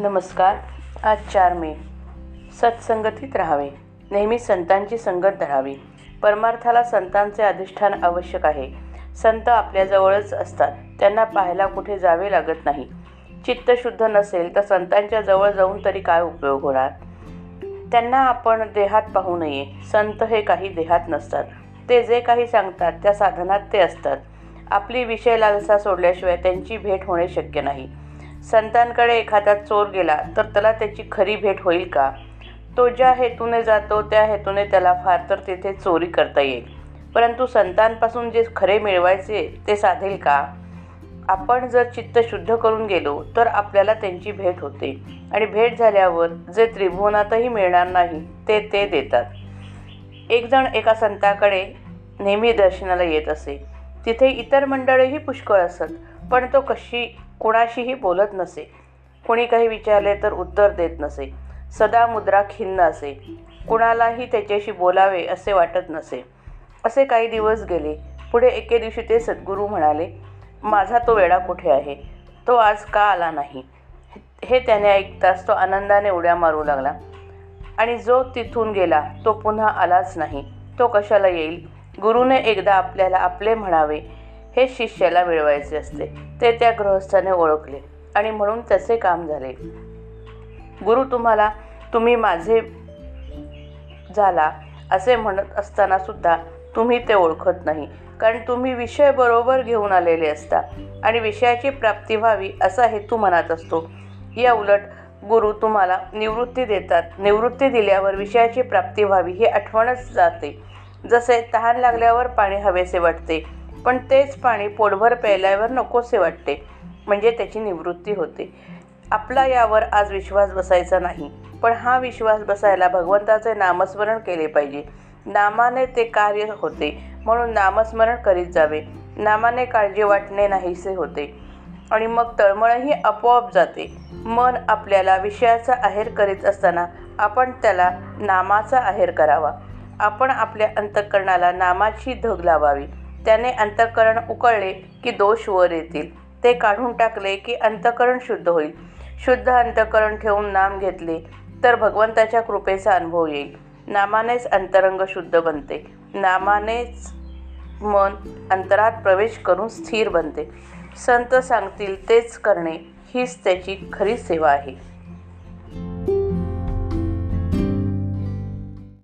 नमस्कार. आज चार मे. सत्संगतीत राहावे. नेहमी संतांची संगत धरावी. परमार्थाला संतांचे अधिष्ठान आवश्यक आहे. संत आपल्याजवळच असतात. त्यांना पाहायला कुठे जावे लागत नाही. चित्त शुद्ध नसेल तर संतांच्या जवळ जाऊन तरी काय उपयोग होणार? त्यांना आपण देहात पाहू नये. संत हे काही देहात नसतात. ते जे काही सांगतात त्या साधनात ते असतात. आपली विषय लालसा सोडल्याशिवाय त्यांची भेट होणे शक्य नाही. संतांकडे एखादा चोर गेला तर त्याला त्याची खरी भेट होईल का? तो ज्या हेतूने जातो त्या हेतूने त्याला फार तर तिथे चोरी करता येईल. परंतु संतांपासून जे खरे मिळवायचे ते साधेल का? आपण जर चित्त शुद्ध करून गेलो तर आपल्याला त्यांची भेट होते. आणि भेट झाल्यावर जे त्रिभुवनातही मिळणार नाही ते ते देतात. एकजण एका संताकडे नेहमी दर्शनाला येत असे. तिथे इतर मंडळीही पुष्कळ असत पण तो कशी कुणाशीही बोलत नसे. कुणी काही विचारले तर उत्तर देत नसे. सदा मुद्रा खिन्न असे. कुणालाही त्याच्याशी बोलावे असे वाटत नसे. असे काही दिवस गेले. पुढे एके दिवशी ते सद्गुरू म्हणाले माझा तो वेळा कुठे आहे? तो आज का आला नाही? हे त्याने ऐकताच तो आनंदाने उड्या मारू लागला. आणि जो तिथून गेला तो पुन्हा आलाच नाही. तो कशाला येईल? गुरुने एकदा आपल्याला आपले म्हणावे हे शिष्याला मिळवायचे असते. ते त्या गृहस्थाने ओळखले आणि म्हणून त्याचे काम झाले. गुरु तुम्हाला तुम्ही माझे झाला असे म्हणत असताना सुद्धा तुम्ही ते ओळखत नाही. कारण तुम्ही विषय बरोबर घेऊन आलेले असता आणि विषयाची प्राप्ती व्हावी असा हेतू मनात असतो. या उलट गुरु तुम्हाला निवृत्ती देतात. निवृत्ती दिल्यावर विषयाची प्राप्ती व्हावी ही आठवणच जाते. जसे तहान लागल्यावर पाणी हवेसे वाटते. पण तेच पाणी पोटभर प्यायल्यावर नकोसे वाटते. म्हणजे त्याची निवृत्ती होते. आपला यावर आज विश्वास बसायचा नाही. पण हा विश्वास बसायला भगवंताचे नामस्मरण केले पाहिजे. नामाने ते कार्य होते. म्हणून नामस्मरण करीत जावे. नामाने काळजी वाटणे नाहीसे होते. आणि मग तळमळही आपोआप जाते. मन आपल्याला विषयाचा आहेर करीत असताना आपण त्याला नामाचा आहेर करावा. आपण आपल्या अंतःकरणाला नामाची धग लावावी. त्याने अंतःकरण उकळले की दोष वर येतील. ते काढून टाकले की अंतःकरण शुद्ध होईल. शुद्ध अंतःकरण ठेवून नाम घेतले तर भगवंताच्या कृपेचा अनुभव येईल. नामानेच अंतरंग शुद्ध बनते. नामानेच मन अंतरात प्रवेश करून स्थिर बनते. संत सांगतील तेच करणे हीच त्याची खरी सेवा आहे.